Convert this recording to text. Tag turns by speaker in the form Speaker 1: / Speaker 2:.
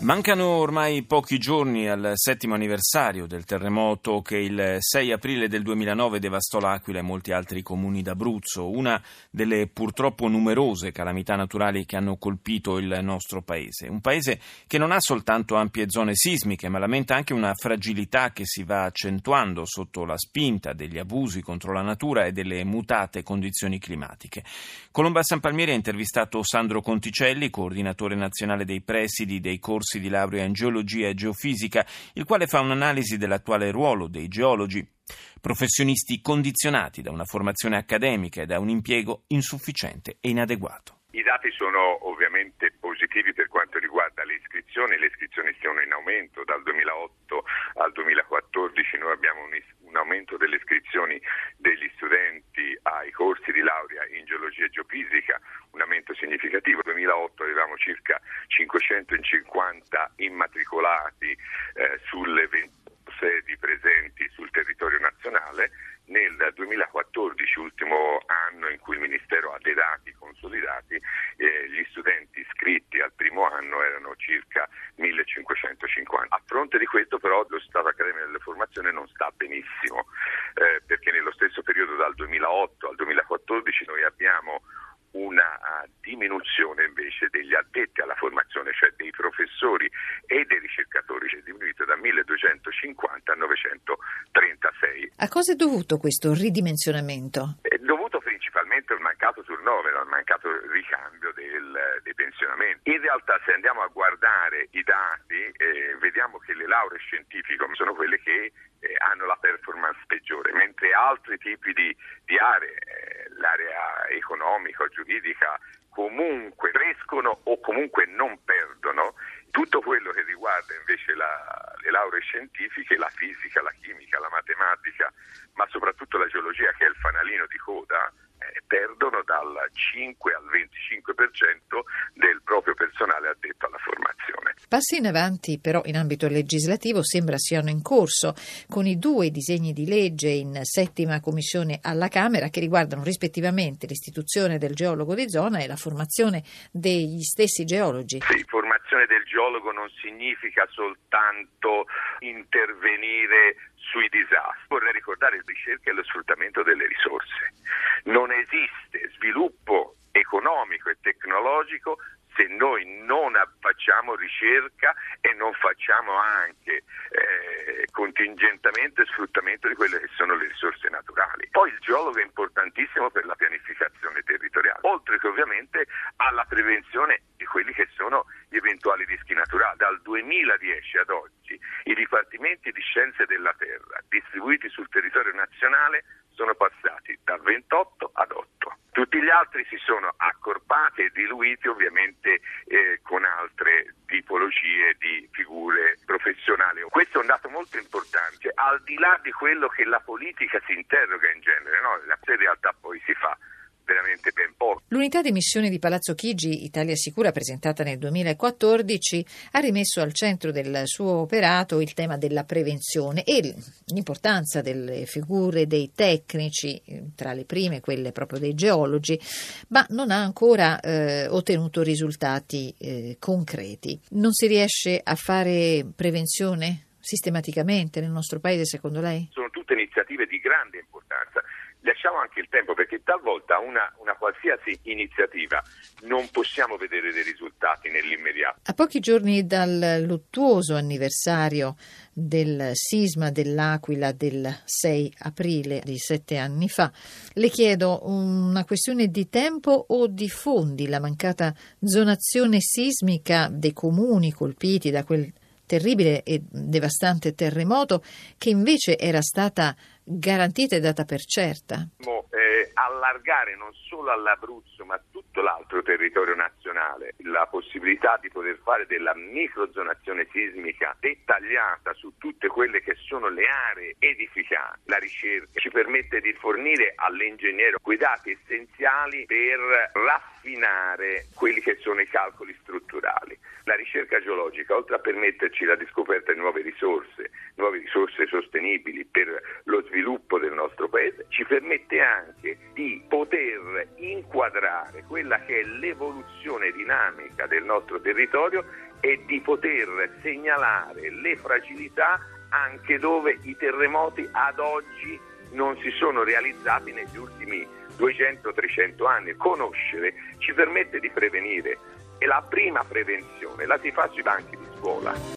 Speaker 1: Mancano ormai pochi giorni al settimo anniversario del terremoto che il 6 aprile del 2009 devastò l'Aquila e molti altri comuni d'Abruzzo, una delle purtroppo numerose calamità naturali che hanno colpito il nostro paese. Un paese che non ha soltanto ampie zone sismiche, ma lamenta anche una fragilità che si va accentuando sotto la spinta degli abusi contro la natura e delle mutate condizioni climatiche. Colomba San Palmieri ha intervistato Sandro Conticelli, coordinatore nazionale dei presidi dei corsi corsi di laurea in geologia e geofisica, il quale fa un'analisi dell'attuale ruolo dei geologi, professionisti condizionati da una formazione accademica e da un impiego insufficiente e inadeguato.
Speaker 2: I dati sono ovviamente positivi per quanto riguarda le iscrizioni, le iscrizioni sono in aumento dal 2008 al 2014, noi abbiamo un, un aumento delle iscrizioni degli studenti ai corsi di laurea in geologia e geofisica, un aumento significativo. Nel 2008 avevamo circa 550 immatricolati eh, sulle 20 sedi presenti sul territorio nazionale. Nel 2014, ultimo anno in cui il Ministero ha dei dati consolidati, eh, gli studenti iscritti al primo anno erano circa 1550. A fronte di questo però lo Stato Accademico delle Formazioni non sta benissimo, eh, perché nello stesso periodo dal 2008 al 2014 noi abbiamo una uh, diminuzione invece degli addetti alla formazione, cioè dei professori e dei ricercatori, che è diminuito da 1250 a 936.
Speaker 3: A cosa è dovuto questo ridimensionamento?
Speaker 2: È dovuto principalmente al mancato turnover, al mancato ricambio del, dei pensionamenti. In realtà se andiamo a guardare i dati eh, vediamo che le lauree scientifiche sono quelle che eh, hanno la performance peggiore, mentre altri tipi di, di aree, eh, l'area economica o giuridica, comunque crescono o comunque non perdono. Tutto quello che riguarda invece la, le lauree scientifiche, la fisica, la chimica, la matematica, ma soprattutto la geologia che è il fanalino di coda, perdono dal 5 al 25% del proprio personale addetto alla formazione.
Speaker 3: Passi in avanti però in ambito legislativo sembra siano in corso con i due disegni di legge in settima commissione alla Camera che riguardano rispettivamente l'istituzione del geologo di zona e la formazione degli stessi geologi.
Speaker 2: Sì, formazione del geologo non significa soltanto intervenire sui disastri. Vorrei ricordare la ricerca e lo sfruttamento delle risorse. Non esiste sviluppo economico e tecnologico se noi non facciamo ricerca e non facciamo anche eh, contingentamento sfruttamento di quelle che sono le risorse naturali. Poi il geologo è importantissimo per la pianificazione territoriale, oltre che ovviamente alla prevenzione di quelli che sono gli eventuali rischi naturali. Dal 2010 ad oggi i dipartimenti di scienze della terra distribuiti sul territorio nazionale sono passati da 28 ad 8. Tutti gli altri si sono accorpati e diluiti ovviamente eh, con altre tipologie di figure professionali. Questo è un dato molto importante, al di là di quello che la politica si interroga in genere, no? la realtà poi si fa veramente ben poco.
Speaker 3: L'unità di missione di Palazzo Chigi, Italia Sicura, presentata nel 2014, ha rimesso al centro del suo operato il tema della prevenzione e l'importanza delle figure dei tecnici, tra le prime quelle proprio dei geologi, ma non ha ancora eh, ottenuto risultati eh, concreti. Non si riesce a fare prevenzione sistematicamente nel nostro paese, secondo lei?
Speaker 2: Sono tutte iniziative di grande lasciamo anche il tempo perché talvolta una, una, qualsiasi iniziativa non possiamo vedere dei risultati nell'immediato.
Speaker 3: A pochi giorni dal luttuoso anniversario del sisma dell'Aquila del 6 aprile di sette anni fa, le chiedo una questione di tempo o di fondi, la mancata zonazione sismica dei comuni colpiti da quel terribile e devastante terremoto che invece era stata garantita e data per certa.
Speaker 2: Eh, allargare non solo all'Abruzzo ma a tutto l'altro territorio nazionale la possibilità di poter fare della microzonazione sismica dettagliata su tutte quelle che sono le aree edificate, la ricerca ci permette di fornire all'ingegnere quei dati essenziali per raffinare quelli che sono i calcoli strutturali. La ricerca geologica, oltre a permetterci la riscoperta di nuove risorse, nuove risorse sostenibili per lo sviluppo del nostro paese, ci permette anche di poter inquadrare quella che è l'evoluzione dinamica del nostro territorio e di poter segnalare le fragilità anche dove i terremoti ad oggi non si sono realizzati negli ultimi 200-300 anni. Conoscere ci permette di prevenire e la prima prevenzione la si fa sui banchi di scuola.